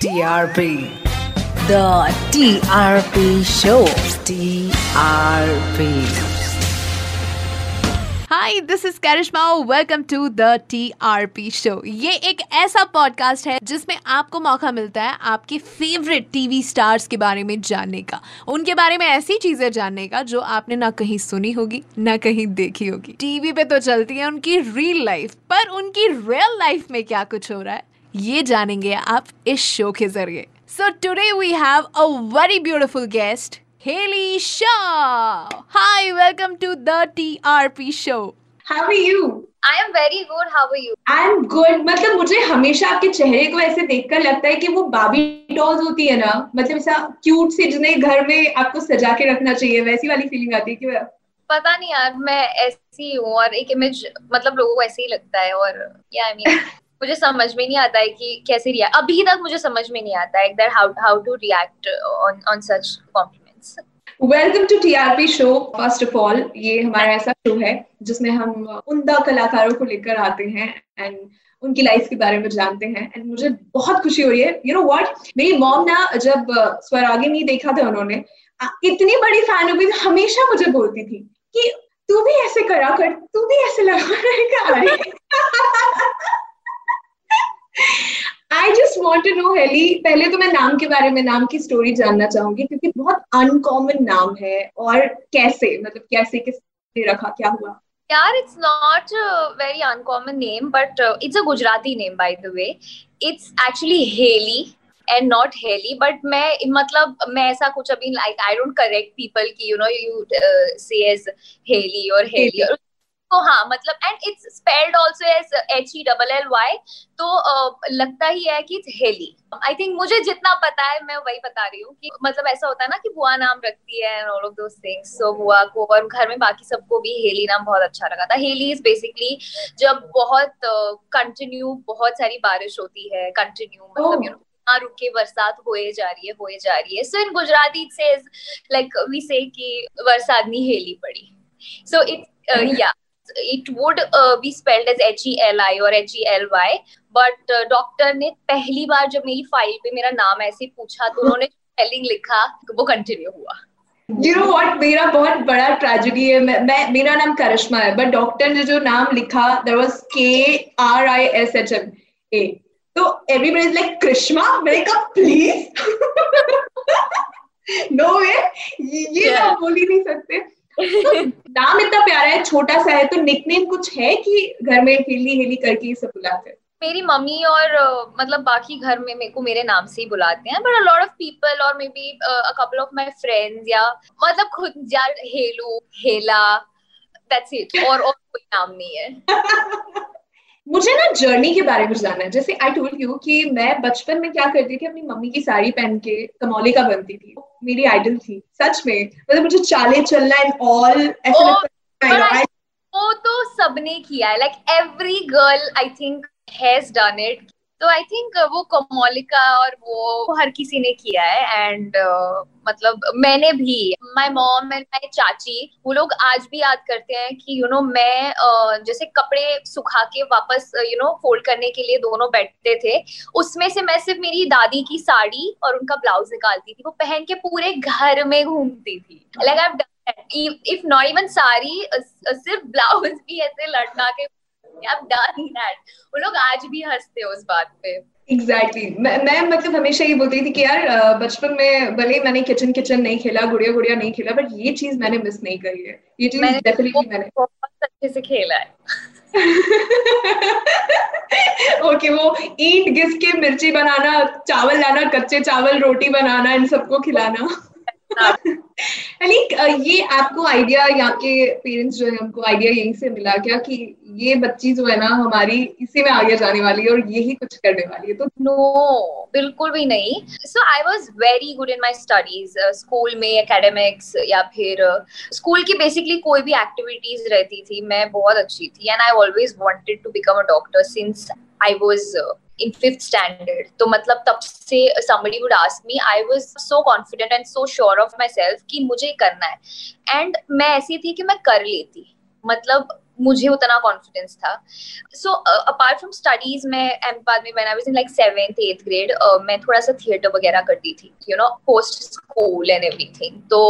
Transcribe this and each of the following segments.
TRP. The TRP Show. TRP. Hi this is Karishma welcome to the P show ये एक ऐसा podcast है जिसमें आपको मौका मिलता है आपके फेवरेट टीवी स्टार्स के बारे में जानने का उनके बारे में ऐसी चीज़ें जानने का जो आपने ना कहीं सुनी होगी, ना कहीं देखी होगी टीवी पे तो चलती है उनकी रियल लाइफ पर उनकी रियल लाइफ में क्या कुछ हो रहा है ये जानेंगे आप इस शो के ज़रिए so today we have a very beautiful guest Helly Haley Shaw. Hi, welcome to the TRP show. How are you? I am very good. How are you? I'm good. मतलब मुझे हमेशा आपके चेहरे को ऐसे देखकर लगता है कि वो बाबी डॉल्स होती है ना मतलब ऐसा क्यूट से जिन्हें घर में आपको सजा के रखना चाहिए वैसी वाली फीलिंग आती है क्यों पता नहीं यार मैं ऐसी हूँ और एक इमेज मतलब लोगों को ऐसे ही लगता है और या आई मीन मुझे समझ में नहीं आता है कि कैसे रिएक्ट अभी तक मुझे समझ में नहीं आता है that how how to react on on such compliment welcome to TRP show first of all ये हमारा ऐसा शो है, जिसमें हम उमदा कलाकारों को लेकर आते हैं एंड उनकी लाइफ के बारे में जानते हैं। एंड मुझे बहुत खुशी हो रही है। यू नो व्हाट मेरी मॉम ना जब स्वरागिनी देखा था उन्होंने इतनी बड़ी फ़ैन हो गई हमेशा मुझे बोलती थी कि, तू भी ऐसे करा कर, तू भी ऐसे लगा रहेगा वॉन्ट टू नो हेली पहले तो मैं नाम के बारे में नाम की स्टोरी जानना चाहूँगी क्योंकि बहुत अनकॉमन नाम है और कैसे मतलब कैसे किसने रखा क्या हुआ? यार it's not very uncommon name but it's a Gujarati name by the way it's actually Helly and not Helly but मैं मतलब मैं ऐसा कुछ अभी like I don't correct people की you know you say as Helly और heli और तो हाँ मतलब and it's spelled also as H E double L Y तो लगता ही है कि इट्स हेली आई थिंक मुझे जितना पता है मैं वही बता रही हूँ कि मतलब ऐसा होता है ना कि बुआ नाम रखती है and all of those things so बुआ को और घर में बाकी सबको भी हेली नाम बहुत अच्छा लगा था. हेली इज़ बेसिकली जब बहुत कंटिन्यू uh, बहुत सारी बारिश होती है कंटिन्यू मतलब यू नो ना रुके बरसात होए जा रही है होए जा रही है. So in Gujarati it says like we say कि बरसात नहीं हेली पड़ी. So it yeah it would uh, be spelled as H E L I or H E L Y but doctor ने पहली बार जब मेरी फ़ाइल पे मेरा नाम ऐसे पूछा तो उन्होंने स्पेलिंग लिखा वो कंटिन्यू हुआ। यू नो व्हाट मेरा बहुत बड़ा ट्रेजेडी है। मैं, मैं मेरा नाम करिश्मा है बट डॉक्टर ने जो नाम लिखा there was K R I S H M A तो एवरीबॉडी लाइक कृष्णा मैंने कहा प्लीज़ नो वे ये yeah. आप बोल ही नहीं सकते। नाम इतना प्यारा है छोटा सा है तो निकनेम कुछ है कि घर में हेली हेली करके सब बुलाते हैं? मेरी मम्मी और uh, मतलब बाकी घर में मेरे को मेरे नाम से ही बुलाते हैं but a lot of people और maybe a couple of my friends या मतलब खुद यार हेलो हेला दैट्स इट और और कोई नाम नहीं है। मुझे ना जर्नी के बारे में जानना है। जैसे आई टोल्ड यू कि मैं बचपन में क्या करती थी अपनी मम्मी की साड़ी पहन के कमौली का बनती थी। मेरी आइडल थी सच में। मतलब मुझे चाले चलना एंड ऑल ऐसा वो तो सबने किया है। Like every girl I think has done it तो आई थिंक uh, वो कमोलिका और वो हर किसी ने किया है एंड uh, मतलब मैंने भी माय मॉम एंड माय चाची वो लोग आज भी याद करते हैं कि यू you नो know, मैं uh, जैसे कपड़े सुखा के वापस यू नो फोल्ड करने के लिए दोनों बैठते थे उसमें से मैं सिर्फ़ मेरी दादी की साड़ी और उनका ब्लाउज निकालती थी वो पहन के पूरे घर में घूमती थी। Like I if not even sari सिर्फ़ ब्लाउज भी ऐसे लटना के वो लोग आज भी हँसते हैं उस बात पे। Exactly exactly. मैं, मैं मतलब हमेशा ये बोलती थी कि यार बचपन में भले मैंने किचन किचन नहीं खेला गुड़िया गुड़िया नहीं खेला बट ये चीज़ मैंने मिस नहीं करी है। ये चीज़ डेफिनेटली मैंने बहुत अच्छे से खेला है। ओके okay, वो ईंट घिस के मिर्ची बनाना चावल लाना कच्चे चावल रोटी बनाना इन सबको खिलाना। ये आपको आइडिया यहाँ के पेरेंट्स जो है उनको आइडिया यहीं से मिला क्या कि ये बच्ची जो है ना हमारी इसी में आगे जाने वाली है और यही कुछ करने वाली है? तो नो no, बिल्कुल भी नहीं। So I was very good in my studies school में एकेडमिक्स या फिर स्कूल uh, की बेसिकली कोई भी एक्टिविटीज़ रहती थी मैं बहुत अच्छी थी and I always wanted to become a doctor since I was in fifth standard तो मतलब तब से somebody would ask me I was so confident and so sure of myself कि मुझे करना है and मैं ऐसी थी कि मैं कर लेती मतलब मुझे उतना कॉन्फिडेंस था। सो अपार्ट फ्रॉम स्टडीज़ मैं बाद में मैंने in like seventh eighth grade मैं थोड़ा सा थिएटर वगैरह करती थी you know post school and everything तो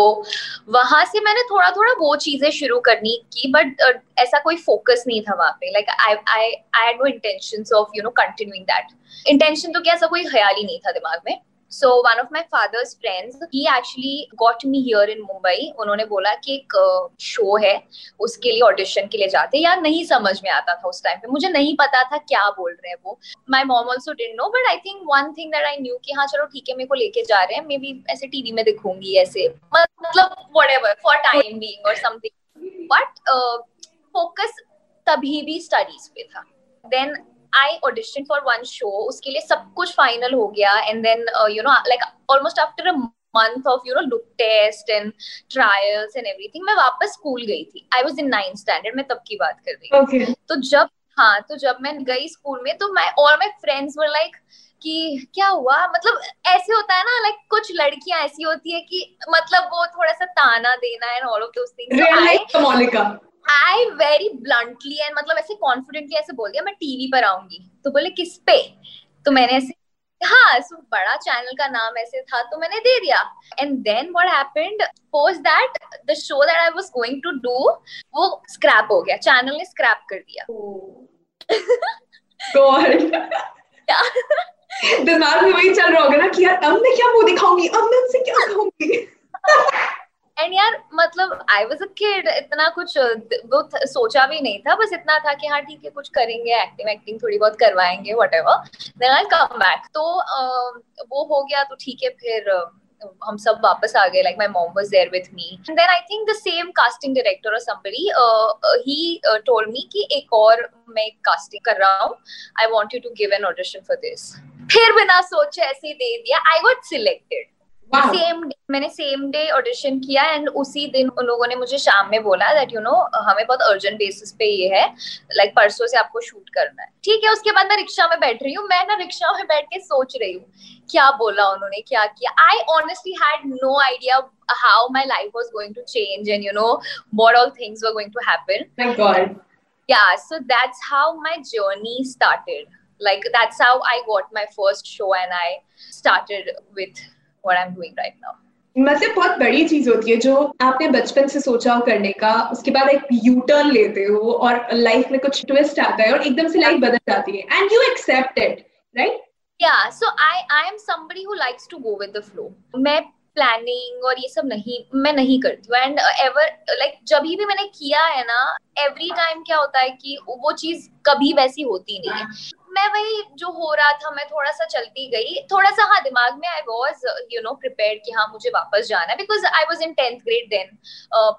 वहाँ से मैंने थोड़ा थोड़ा वो चीज़ें शुरू करनी की बट uh, ऐसा कोई फोकस नहीं था वहाँ पे। Like I I I had no intentions of you know continuing that intention तो क्या ऐसा कोई ख्याल ही नहीं था दिमाग में। So one of my father's friends he actually got me here in Mumbai उन्होंने बोला कि एक शो uh, है उसके लिए ऑडिशन के लिए जाते। यार नहीं समझ में आता था उस टाइम पे। मुझे नहीं पता था क्या बोल रहे हैं वो। My mom also didn't know but I think one thing that I knew कि हाँ चलो ठीक है मेरे को लेके जा रहे हैं। मे बी ऐसे टीवी में दिखूँगी ऐसे। मतलब whatever for time being और समथिंग बट फोकस तभी भी स्टडीज़ पे था। Then I audition for one show उसके लिए सब कुछ फाइनल हो गया and then you know like almost after a month of you know look test and trials and everything मैं वापस स्कूल गई थी। I was in ninth standard मैं तब की बात कर रही हूँ। Okay. तो जब हाँ तो जब मैं गई स्कूल में तो मैं और माई फ्रेंड्स वर लाइक कि क्या हुआ? मतलब ऐसे होता है ना लाइक कुछ लड़कियाँ ऐसी होती है कि मतलब वो थोड़ा सा ताना देना and all of those things I very bluntly and मतलब ऐसे कॉन्फिडेंटली ऐसे बोल दिया मैं टीवी पर आऊँगी। तो बोले किस पे? तो मैंने ऐसे हाँ सो बड़ा चैनल का नाम ऐसे था तो मैंने दे दिया। And then what happened post that the show that I was going to do वो स्क्रैप हो गया। चैनल ने स्क्रैप कर दिया। गॉड दिमाग में वही चल रहा होगा ना कि यार अब मैं क्या मुँह दिखाऊँगी? अब मैं उनसे क्या कहूँगी? एंड यार मतलब आई वॉज़ अ किड इतना कुछ वो सोचा भी नहीं था बस इतना था कि हाँ ठीक है कुछ करेंगे एक्टिंग एक्टिंग थोड़ी बहुत करवाएँगे whatever then I come back तो uh, वो हो गया तो ठीक है फिर uh, हम सब वापस आ गए like my mom was there with me then I think the same casting director और समबडी ही टोल्ड मी कि एक और मैं कास्टिंग कर रहा हूँ I want you to give an audition for this फिर बिना सोचे ऐसे ही दे दिया I got selected same day मैंने सेम डे ऑडिशन किया एंड उसी दिन उन लोगों ने मुझे शाम में बोला दैट यू नो हमें बहुत अर्जेंट बेसिस पे ये है लाइक like, परसों से आपको शूट करना है। ठीक है उसके बाद मैं रिक्शा में बैठ रही हूँ मैं ना रिक्शा में बैठ के सोच रही हूँ क्या बोला उन्होंने क्या किया? I honestly had no idea how my life was going to change and you know what all things were going to happen yeah so that's how my journey started. Like that's how i got my first show and i started with what I'm doing right now. मतलब बहुत बड़ी चीज़ होती है जो आपने बचपन से सोचा हो करने का उसके बाद एक यू टर्न लेते हो और लाइफ में कुछ ट्विस्ट आता है और एकदम से लाइफ बदल जाती है। And you accept it right yeah so I I am somebody who likes to go with the flow मैं प्लानिंग और ये सब नहीं मैं नहीं करती हूँ। एंड एवर लाइक जब भी मैंने किया है ना एवरी टाइम क्या होता है कि वो चीज़ कभी वैसी होती नहीं है। मैं वही जो हो रहा था, मैं थोड़ा सा चलती गई। थोड़ा सा हाँ दिमाग में I was you know prepare कि हाँ मुझे वापस जाना है। Because I was in tenth grade then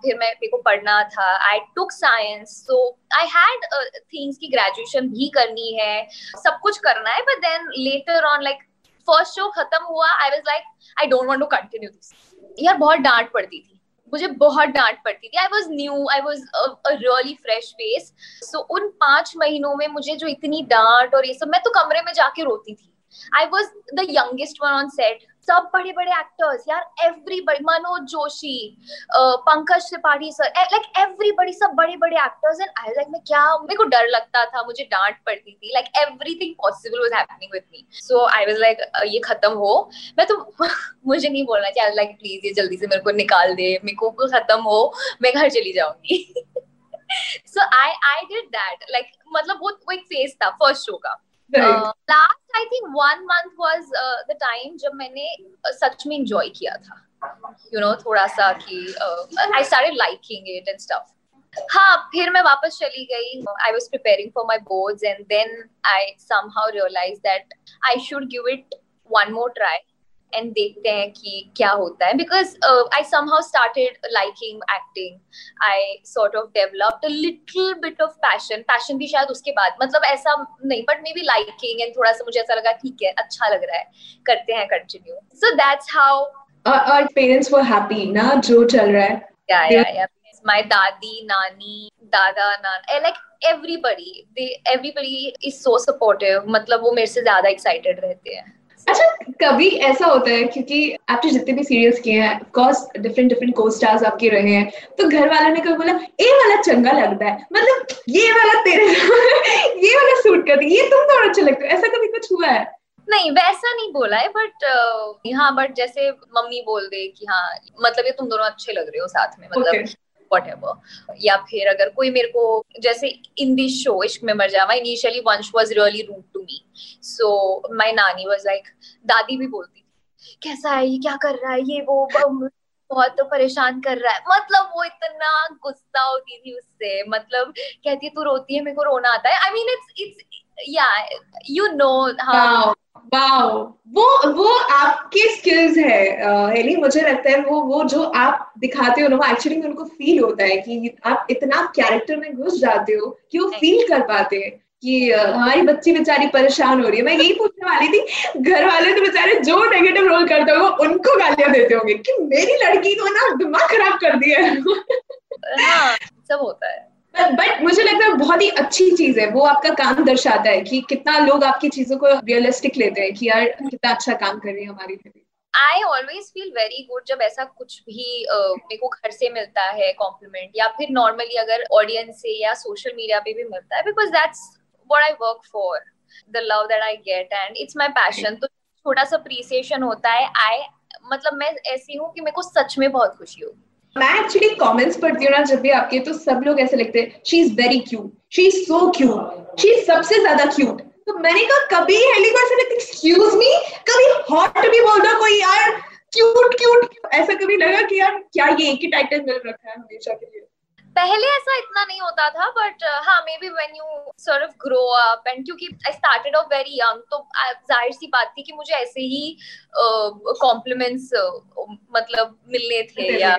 फिर मैं मेरे को पढ़ना था। I took science so I had things की ग्रेजुएशन भी करनी है, सब कुछ करना है। But then later on like first show खत्म हुआ I was like I don't want to continue this यार, बहुत डांट पड़ती थी। मुझे बहुत डांट पड़ती थी। I was new I was really fresh face so उन पाँच महीनों में मुझे जो इतनी डांट और ये सब, मैं तो कमरे में जाके रोती थी। I was the youngest one on set सब बड़े बड़े एक्टर्स यार everybody Manoj Joshi Pankaj Tripathi sir like everybody सब बड़े बड़े एक्टर्स एंड आई लाइक मैं क्या मेरे को डर लगता था, मुझे डांट पड़ती थी like everything possible was happening with me so I was like ये खत्म हो। मैं तो मुझे नहीं बोलना चाहिए लाइक प्लीज़ ये जल्दी से मेरे को निकाल दे, मेरे को खत्म हो, मैं घर चली जाऊँगी. So I I did that like मतलब वो एक फ़ेज़ था फ़र्स्ट शो का। Last I think one month was the time जब मैंने uh, सच में इंजॉय किया था। यू नो थोड़ा सा कि I started liking it and stuff हाँ फिर मैं वापस चली गई। I was preparing for my board and then I somehow realise that I should give it one more try and देखते हैं कि क्या होता है। Because I somehow started liking acting I sort of developed a little bit of passion passion भी शायद उसके बाद मतलब ऐसा नहीं but maybe liking and थोड़ा सा मुझे ऐसा लगा ठीक है अच्छा लग रहा है। करते हैं कंटिन्यू सो दैट्स हाउ और पेरेंट्स वर हैप्पी ना? जो चल रहा है। या या या my dadi nani dada nan like everybody they everybody is so supportive. मतलब वो मेरे से ज़्यादा excited रहते हैं। अच्छा कभी ऐसा होता है क्योंकि आपने जितने भी सीरियल्स किए हैं ऑफकोर्स डिफरेंट डिफरेंट को स्टार्स आपके रहे हैं तो घर वालों ने कभी बोला ए वाला चंगा लगता है। मतलब ये वाला तेरे ये वाला सूट करती ये तुम थोड़ा अच्छा लगता है। ऐसा कभी कुछ हुआ है? नहीं वैसा नहीं बोला है बट हाँ बट जैसे मम्मी बोल दे कि हाँ मतलब ये तुम दोनों अच्छे लग रहे हो साथ में मतलब okay. Whatever. या फिर अगर कोई मेरे को, जैसे in this show Ishq Mein Marjawan initially Vansh was really rude to me so my नानी वाज लाइक दादी भी बोलती थी, कैसा है ये? क्या कर रहा है ये वो? बहुत तो परेशान कर रहा है। मतलब वो इतना गुस्सा होती थी उससे। मतलब कहती है, तू रोती है, मेरे को रोना आता है। I mean it's it's yeah you know how wow वो वो आपके स्किल्स है हेली मुझे लगता है वो वो जो आप दिखाते हो ना वो एक्चुअली में उनको फील होता है कि आप इतना कैरेक्टर में घुस जाते हो कि वो फील कर पाते हैं कि हमारी बच्ची बेचारी परेशान हो रही है। मैं यही पूछने वाली थी घर वाले तो बेचारे जो नेगेटिव रोल करते हो उनको गालियाँ देते होंगे कि मेरी लड़की को ना दिमाग खराब कर दिया हाँ सब होता है। बट मुझे लगता है बहुत ही अच्छी चीज़ है। वो आपका काम दर्शाता है कि कितना लोग आपकी चीज़ों को रियलिस्टिक लेते हैं कि यार कितना अच्छा काम कर रही है हमारी baby I always feel very good जब ऐसा कुछ भी uh, मेरे को घर से मिलता है कॉम्प्लीमेंट या फिर नॉर्मली अगर ऑडियंस से या सोशल मीडिया पे भी मिलता है because that's what I work for the love that I get and it's my passion तो थोड़ा सा अप्रिसिएशन होता है। आई मतलब मैं ऐसी हूँ कि मेरे को सच में बहुत खुशी होगी मैं एक्चुअली कमेंट्स पढ़ती हूँ ना जब भी आपके तो सब लोग ऐसे लिखते हैं she is very cute she is so cute she is सबसे ज़्यादा क्यूट तो मैंने कहा कभी हेली को ऐसे एक्सक्यूज मी कभी हॉट भी बोल दो कोई यार. क्यूट क्यूट ऐसा कभी लगा कि यार क्या ये एक ही टाइटल मिल रखा है हमेशा के लिए? पहले ऐसा इतना नहीं होता था बट uh, हाँ maybe when you sort of grow up and क्योंकि I started off very young तो ज़ाहिर सी बात थी कि मुझे ऐसे ही कॉम्प्लीमेंट्स uh, uh, मतलब मिलने थे या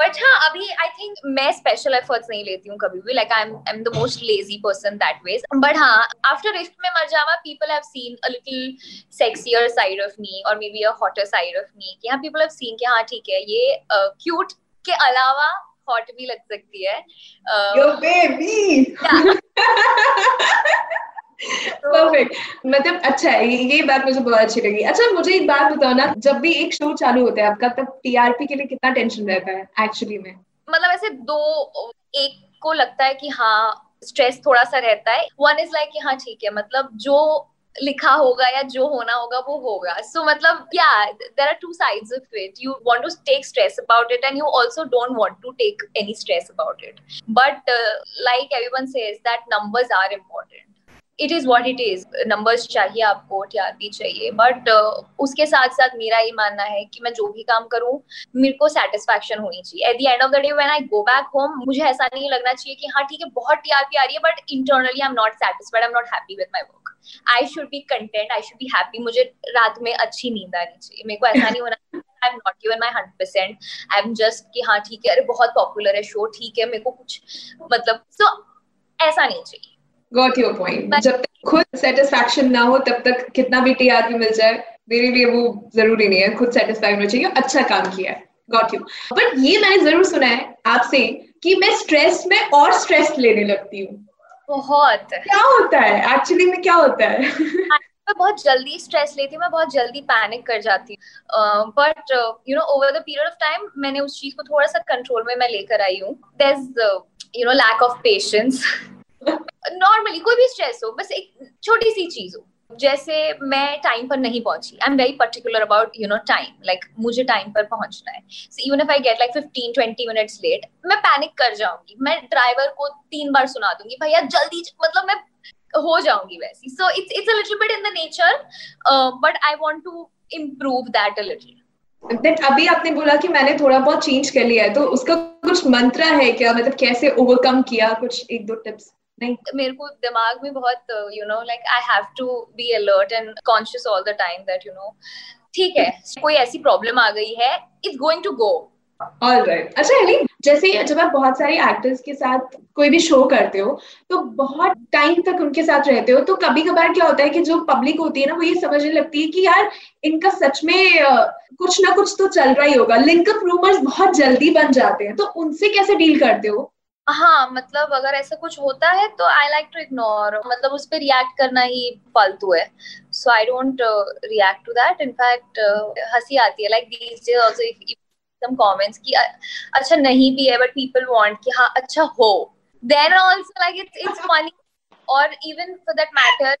बट हाँ अभी आई थिंक मैं स्पेशल एफर्ट्स नहीं लेती हूँ कभी भी. Like I am I am the most lazy person that ways but हाँ आफ्टर इफ्ट में मर जावा people have seen a little sexier side of me और maybe a hotter side of me कि हाँ पीपल हैव सीन कि हाँ ठीक है ये क्यूट uh, के अलावा हॉट भी लग सकती है. uh, बेबी परफेक्ट मतलब अच्छा ये बात मुझे बहुत अच्छी लगी। अच्छा मुझे एक बात बताओ ना जब भी एक शो चालू होता है आपका तब टीआरपी के लिए कितना टेंशन रहता है एक्चुअली में? मतलब ऐसे दो एक को लगता है कि हाँ स्ट्रेस थोड़ा सा रहता है। वन इज़ लाइक हाँ ठीक है मतलब जो लिखा होगा या जो होना होगा वो होगा। सो so, मतलब yeah there are two sides of it you want to take stress about it and you also don't want to take any stress about it but like everyone says that numbers are important it is what it is numbers चाहिए आपको TRP चाहिए। But uh, उसके साथ साथ मेरा ये मानना है कि मैं जो भी काम करूँ मेरे को सेटिस्फेक्शन होनी चाहिए। At the end of the day when I go back home मुझे ऐसा नहीं लगना चाहिए कि हाँ ठीक है बहुत टीआरपी आ रही है but internally I am not satisfied I am not happy with my work I should be content I should be happy मुझे रात में अच्छी नींद आनी चाहिए। मेरे को ऐसा नहीं होना I am not given my hundred percent I am just कि हाँ ठीक है अरे बहुत पॉपुलर है शो ठीक है मेरे को कुछ मतलब सो so, ऐसा नहीं चाहिए। गॉट योर पॉइंट जब तक खुद सेटिस्फैक्शन ना हो तब तक कितना भी टीआरपी मिल जाए मेरे लिए वो ज़रूरी नहीं है। खुद सेटिस्फाइड होना चाहिए अच्छा काम किया है। गॉट यू बट ये मैंने ज़रूर सुना है आपसे कि मैं स्ट्रेस में और स्ट्रेस लेने लगती हूँ। बहुत। क्या होता है? एक्चुअली में क्या होता है? मैं बहुत जल्दी स्ट्रेस लेती हूँ मैं बहुत जल्दी पैनिक कर जाती हूँ। But you know over the period of time मैंने उस चीज़ को थोड़ा सा कंट्रोल में मैं लेकर आई हूँ। There is you know lack of patience normally कोई भी स्ट्रेस हो, बस एक छोटी सी चीज़ हो। जैसे मैं टाइम पर नहीं पहुँची। I am very particular about you know time like मुझे टाइम पर पहुँचना है। Even if I get like fifteen twenty minutes late मैं पैनिक कर जाऊँगी। मैं ड्राइवर को तीन बार सुना दूँगी भैया जल्दी मतलब मैं हो जाऊँगी वैसी so it's it's a little bit in the nature but I want to improve that a little then अभी आपने बोला कि मैंने थोड़ा बहुत चेंज कर लिया है तो उसका कुछ मंत्र है क्या? मतलब कैसे ओवरकम किया कुछ एक दो टिप्स नहीं, मेरे को दिमाग में बहुत you know like I have to be alert and conscious all the time that you know ठीक है, कोई ऐसी प्रॉब्लम आ गई है it's going to go all right अच्छा हली जैसे जब आप बहुत सारे एक्टर्स के साथ कोई भी शो करते हो तो बहुत टाइम तक उनके साथ रहते हो तो कभी कभार क्या होता है कि जो पब्लिक होती है ना, वो ये समझने लगती है कि यार, इनका सच में कुछ ना कुछ तो चल रहा ही होगा। लिंकअप रूमर्स बहुत जल्दी बन जाते हैं तो उनसे कैसे डील करते हो? हाँ मतलब अगर ऐसा कुछ होता है तो आई लाइक टू इग्नोर मतलब उस पर रिएक्ट करना ही फालतू है। So I don't react to that in fact हँसी आती है। लाइक दीज सम कि अच्छा नहीं भी है बट पीपल वॉन्ट कि हाँ अच्छा हो. Then also like it's it's funny और even for that matter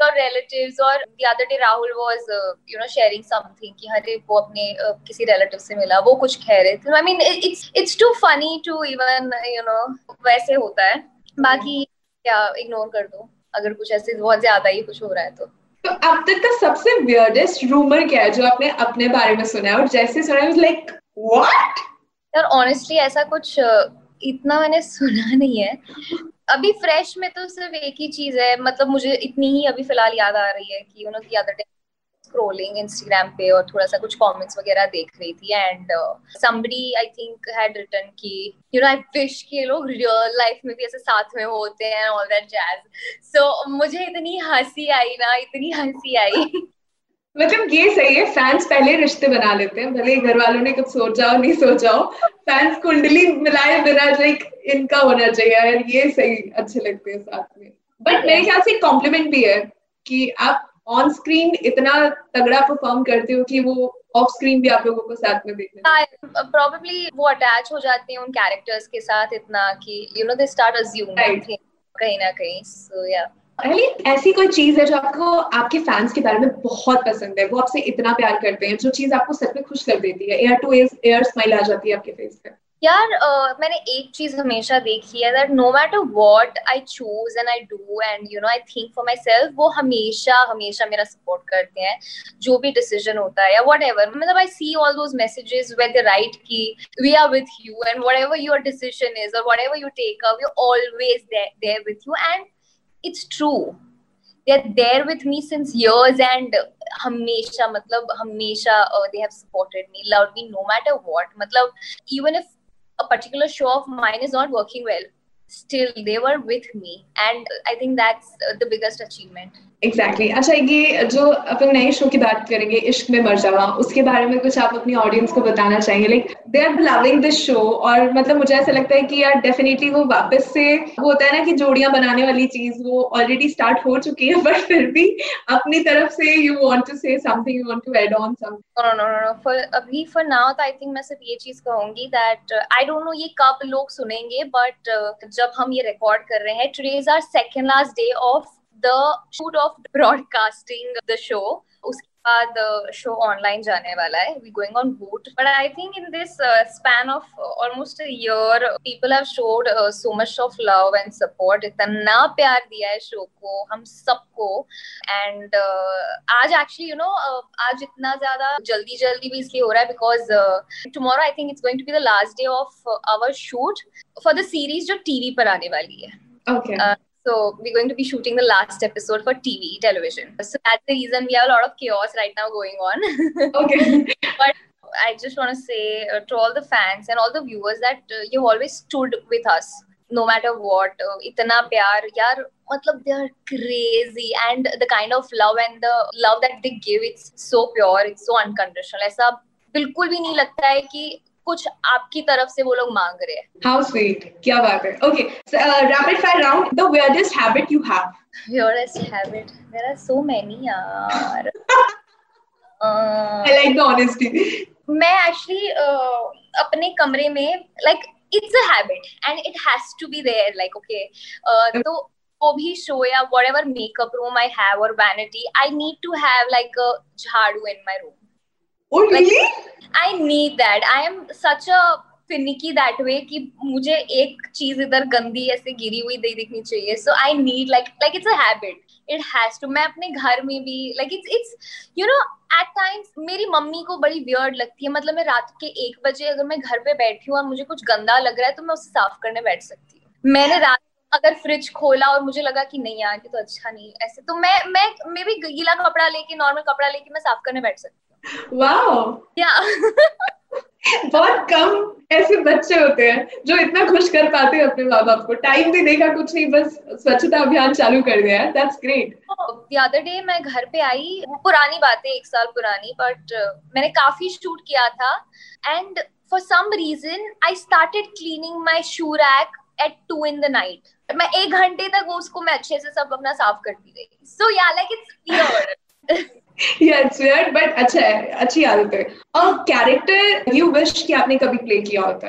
your relatives or the other day Rahul was uh, you know sharing something कि हरे वो अपने uh, किसी relative से मिला वो कुछ कह रहे थे। I mean it's it's too funny to even you know वैसे होता है। बाकी क्या इग्नोर कर दो। अगर कुछ ऐसे बहुत ज़्यादा ही कुछ हो रहा है तो। तो अब तक का सबसे वियर्डेस्ट रूमर क्या है जो आपने अपने बारे में सुना है? और जैसे सुना है लाइक व्हाट यार ऑनेस्टली ऐसा कुछ इतना मैंने सुना नहीं है। अभी फ्रेश में तो सिर्फ़ एक ही चीज़ है मतलब मुझे इतनी ही अभी फ़िलहाल याद आ रही है कि you know the other day scrolling Instagram पे और थोड़ा सा कुछ कमेंट्स वगैरह देख रही थी and somebody I think had written कि यू नो आई विश कि लोग रियल लाइफ में भी ऐसे साथ में होते हैं ऑल दैट जैज सो मुझे इतनी हँसी आई ना, इतनी हँसी आई। मतलब ये सही है फैंस पहले रिश्ते बना लेते हैं भले घर वालों ने कुछ सोचाओ नहीं सोचाओ फैंस कुंडली मिलाए बिना लाइक इनका होना चाहिए यार ये सही अच्छे लगते हैं साथ में। बट मेरे ख्याल से कॉम्प्लीमेंट भी है कि आप ऑन स्क्रीन इतना तगड़ा परफॉर्म करते हो कि वो ऑफ़ स्क्रीन भी आप लोगों को साथ में देखने प्रोबेबली वो अटैच हो जाते हैं उन कैरेक्टर्स के साथ इतना कि you know they start assuming कहीं ना कहीं सो या पहले ऐसी कोई चीज़ है जो आपको आपके फैंस के बारे में बहुत पसंद है वो आपसे इतना प्यार करते हैं जो चीज़ आपको सच में खुश कर देती है एयर टू एयर स्माइल आ जाती है आपके फेस पे। यार uh, मैंने एक चीज़ हमेशा देखी है that no matter what I choose and I do and you know I think for myself वो हमेशा हमेशा मेरा सपोर्ट करते हैं जो भी डिसीज़न होता है या वट एवर मतलब I see all those messages where the write की we are with you and whatever your decision is और whatever you take up you always there with you and it's true they're there with me since years and matlab hamesha uh, they have supported me loved me no matter what matlab even if a particular show of mine is not working well still they were with me and i think that's uh, the biggest achievement exactly. अच्छा ये जो अपन नए show की बात करेंगे इश्क में मर जावा उसके बारे में कुछ आप अपनी ऑडियंस को बताना चाहेंगे like they are loving this show और मतलब मुझे ऐसा लगता है कि यार डेफिनेटली वो वापस से वो होता है ना कि जोड़ियाँ बनाने वाली चीज़ वो ऑलरेडी स्टार्ट हो चुकी है बट फिर भी अपनी तरफ़ से you want to say something you want to add on something no no no for अभी फॉर नाउ तो आई थिंक मैं सिर्फ़ ये चीज़ कहूँगी दैट आई डोंट नो ये कब लोग सुनेंगे बट uh, जब हम ये रिकॉर्ड कर रहे हैं today is our second last day of the shoot of broadcasting the show. उसके बाद शो ऑनलाइन जाने वाला है। We going on boot but I think in this span of almost a year people have showed so much of love and support इतना प्यार दिया है शो को हम सबको। एंड uh, आज एक्चुअली यू नो आज इतना ज़्यादा जल्दी जल्दी भी इसलिए हो रहा है because tomorrow I think it's going to be the last day of our shoot for the series जो टीवी पर आने वाली है। Okay. uh, So we're going to be shooting the last episode for TV, television. So that's the reason we have a lot of chaos right now going on. Okay. but I just want to say uh, to all the fans and all the viewers that uh, you've always stood with us. No matter what, uh, itna pyar, yaar, matlab they are crazy, and the kind of love and the love that they give, it's so pure, it's so unconditional. ऐसा बिल्कुल भी नहीं लगता है कि कुछ आपकी तरफ़ से वो लोग मांग रहे हैं। हाउ स्वीट क्या बात है। Okay rapid fire round the weirdest habit you have weirdest habit there are so many यार। आई लाइक द ऑनेस्टी मैं एक्चुअली uh, अपने कमरे में like it's a habit and it has to be there like okay तो वो भी show या whatever makeup room I have or vanity, I need to have like a jhadu in my room. Oh, really? Like, I need that. I am such a finicky that way कि मुझे एक चीज़ इधर गंदी ऐसे गिरी हुई नहीं दिखनी चाहिए। So I need like like it's a habit it has to मैं अपने घर में भी like it's it's you know at times मेरी मम्मी को बड़ी वियर्ड लगती है। मतलब मैं रात के एक बजे अगर मैं घर पे बैठी हूँ और मुझे कुछ गंदा लग रहा है तो मैं उसे साफ़ करने बैठ सकती हूँ। मैंने रात अगर फ्रिज खोला और मुझे लगा कि नहीं यार ये तो अच्छा नहीं ऐसे तो मैं मैं मैं भी गीला कपड़ा लेके नॉर्मल कपड़ा लेके मैं साफ़ करने बैठ सकती वाओ या बहुत कम ऐसे बच्चे होते हैं जो इतना खुश कर पाते हैं अपने माँ बाप को। टाइम भी देखा कुछ नहीं बस स्वच्छता अभियान चालू कर दिया that's great the other day मैं घर पे आई पुरानी बात एक साल पुरानी बट uh, मैंने काफ़ी शूट किया था। And for some reason I started cleaning my shoe rack at two in the night मैं एक घंटे तक वो उसको मैं अच्छे से सब अपना साफ़ करती रही। So yeah like it's yeah it's weird but अच्छा है अच्छी आदत है। और कैरेक्टर यू विश कि आपने कभी प्ले किया होता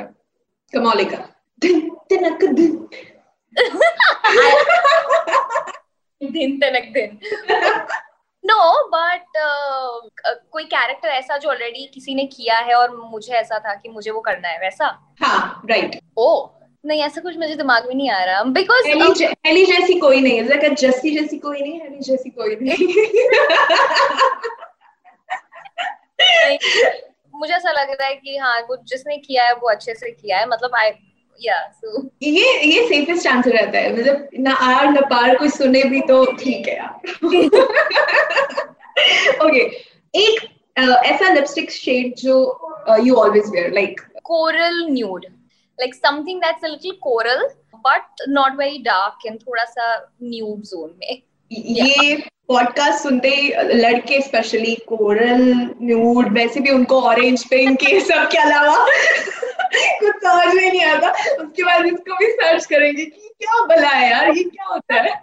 कमौली का दिन तिनक दिन दिन तनक दिन नो बट कोई कैरेक्टर ऐसा जो ऑलरेडी किसी ने किया है और मुझे ऐसा था कि मुझे वो करना है वैसा? हाँ राइट ओ नहीं ऐसा कुछ मुझे दिमाग में नहीं आ रहा। बिकॉज़ एली ज- एली जैसी कोई नहीं है। जैसे जैसी कोई नहीं एली जैसी कोई नहीं। मुझे ऐसा लग रहा है कि हाँ वो जिसने किया है वो अच्छे से किया है। मतलब आई या सो ये ये सेफेस्ट आंसर रहता है। मतलब ना आर न पार कोई सुने भी तो ठीक है यार। ओके एक ऐसा लिपस्टिक शेड जो you always wear like coral nude like something that's a little coral but not very dark and थोड़ा सा nude zone में ये पॉडकास्ट सुनते ही लड़के स्पेशली कोरल न्यूड वैसे भी उनको ऑरेंज पिंक ये सब के अलावा कुछ समझ में नहीं आता। उसके बाद इसको भी सर्च करेंगे कि क्या भला है यार ये क्या होता है?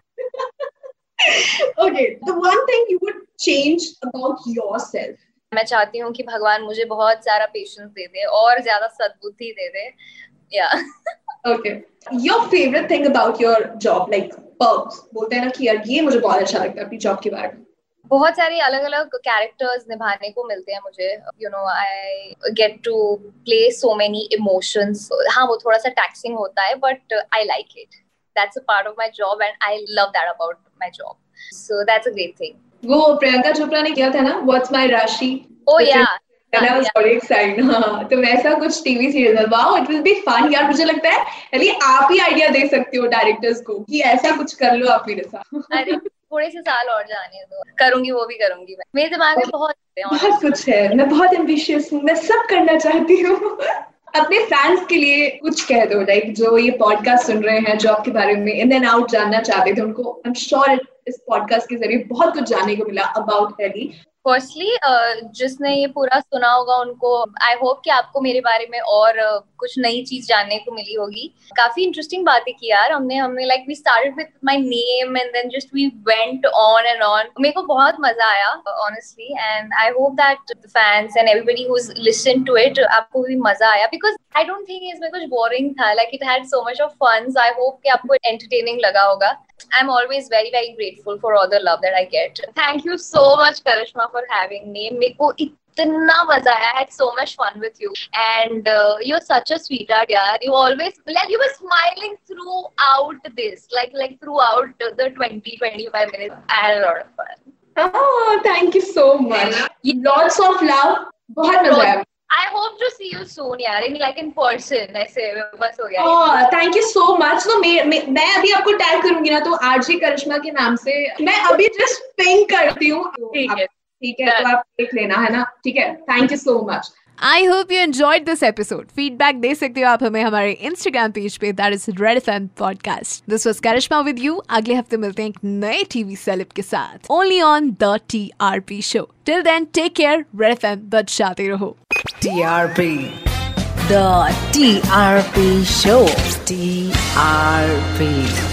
Okay the one thing you would change about yourself मैं चाहती हूँ कि भगवान मुझे बहुत सारा पेशेंस दे दे और ज़्यादा सद्बुद्धि दे दे। Yeah okay your favourite thing about your job like perks बोलते हैं ना कि यार ये मुझे बहुत अच्छा लगता है अपनी जॉब के बारे में। बहुत सारे अलग अलग कैरेक्टर्स निभाने को मिलते हैं मुझे। You know I get to play so many emotions हाँ वो थोड़ा सा टैक्सिंग होता है but I like it that's a part of my job and I love that about my job so that's a great thing वो प्रियंका चोपड़ा ने किया था ना व्हाट्स माय राशि ओ या And I was excited. हाँ, तो वैसा कुछ TV serial wow it will be fun यार मुझे लगता है अली आप ही आइडिया दे सकते हो डायरेक्टर्स को कि ऐसा कुछ कर लो आप मेरे साथ। अरे थोड़े से साल और जाने दो। करूँगी वो भी करूँगी मैं। मेरे दिमाग में बहुत बहुत कुछ है। मैं बहुत एम्बिशियस हूँ मैं सब करना चाहती हूँ। अपने फैंस के लिए कुछ कह दो लाइक जो ये पॉडकास्ट सुन रहे हैं जॉब के बारे में इन एंड आउट जानना चाहते थे उनको। आई एम श्योर इस पॉडकास्ट के ज़रिए बहुत कुछ जानने को मिला अबाउट एली फर्स्टली जिसने ये पूरा सुना होगा उनको आई होप कि आपको मेरे बारे में और uh, कुछ नई चीज़ जानने को मिली होगी। काफ़ी इंटरेस्टिंग बातें की यार हमने हमने like we started with my name and then just we went on and on मेरे को बहुत मज़ा आया honestly and I hope that fans and everybody who listen to it आपको भी मज़ा आया। बिकॉज़ आई डोंट थिंक इसमें कुछ बोरिंग था like it had so much of fun I hope कि आपको एंटरटेनिंग लगा होगा। I'm always very very grateful for all the love that I get. Thank you so much Karishma for having me. मेरे को इतना मजा आया. I had so much fun with you. And uh, you're such a sweetheart, yaar. You always like you were smiling throughout this, like like throughout the 20 25 minutes. I had a lot of fun. Oh, thank you so much. Lots of love. बहुत मजा आया I hope to see you soon, yaar. In like in person. ऐसे बस हो गया. Oh thank you so much तो मैं अभी आपको टैग करूँगी ना तो आरजी करिश्मा के नाम से मैं अभी जस्ट पिंग करती हूँ ठीक है. ठीक है तो आप देख लेना है ना ठीक है thank you so much I hope you enjoyed this episode feedback दे सकते हो आप हमें हमारे इंस्टाग्राम पेज पे that is Red F M podcast this was Karishma with you अगले हफ़्ते मिलते हैं एक नए टीवी सेलिब के साथ. Only on the T R P show till then take care Red FM M बचाते रहो. TRP. The TRP Show. TRP.